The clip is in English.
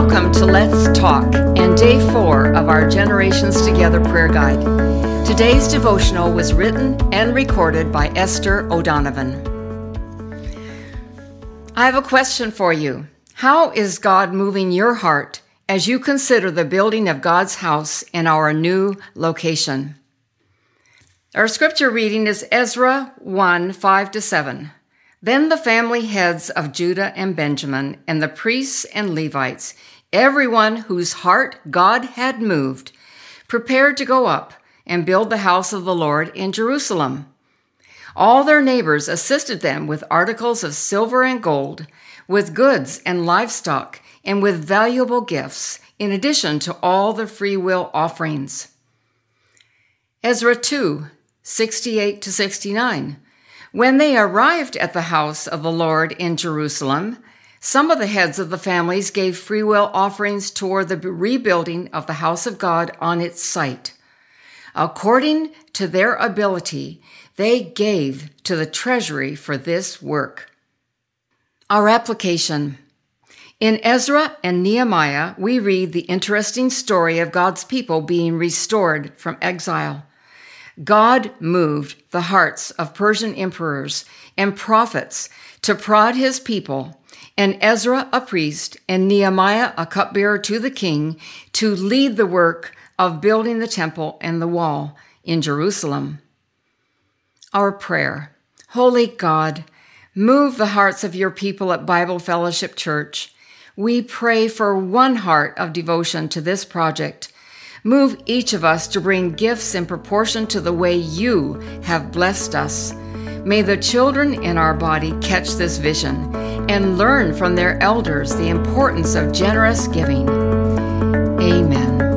Welcome to Let's Talk and day four of our Generations Together prayer guide. Today's devotional was written and recorded by Esther O'Donovan. I have a question for you. How is God moving your heart as you consider the building of God's house in our new location? Our scripture reading is Ezra 1 5 to 7. Then the family heads of Judah and Benjamin, and the priests and Levites, everyone whose heart God had moved, prepared to go up and build the house of the Lord in Jerusalem. All their neighbors assisted them with articles of silver and gold, with goods and livestock, and with valuable gifts, in addition to all the freewill offerings. Ezra 2 68 to 69. When they arrived at the house of the Lord in Jerusalem, some of the heads of the families gave freewill offerings toward the rebuilding of the house of God on its site. According to their ability, they gave to the treasury for this work. Our application. In Ezra and Nehemiah, we read the interesting story of God's people being restored from exile. God moved the hearts of Persian emperors and prophets to prod his people, and Ezra, a priest, and Nehemiah, a cupbearer to the king, to lead the work of building the temple and the wall in Jerusalem. Our prayer Holy God, move the hearts of your people at Bible Fellowship Church. We pray for one heart of devotion to this project Move each of us to bring gifts in proportion to the way you have blessed us. May the children in our body catch this vision and learn from their elders the importance of generous giving. Amen.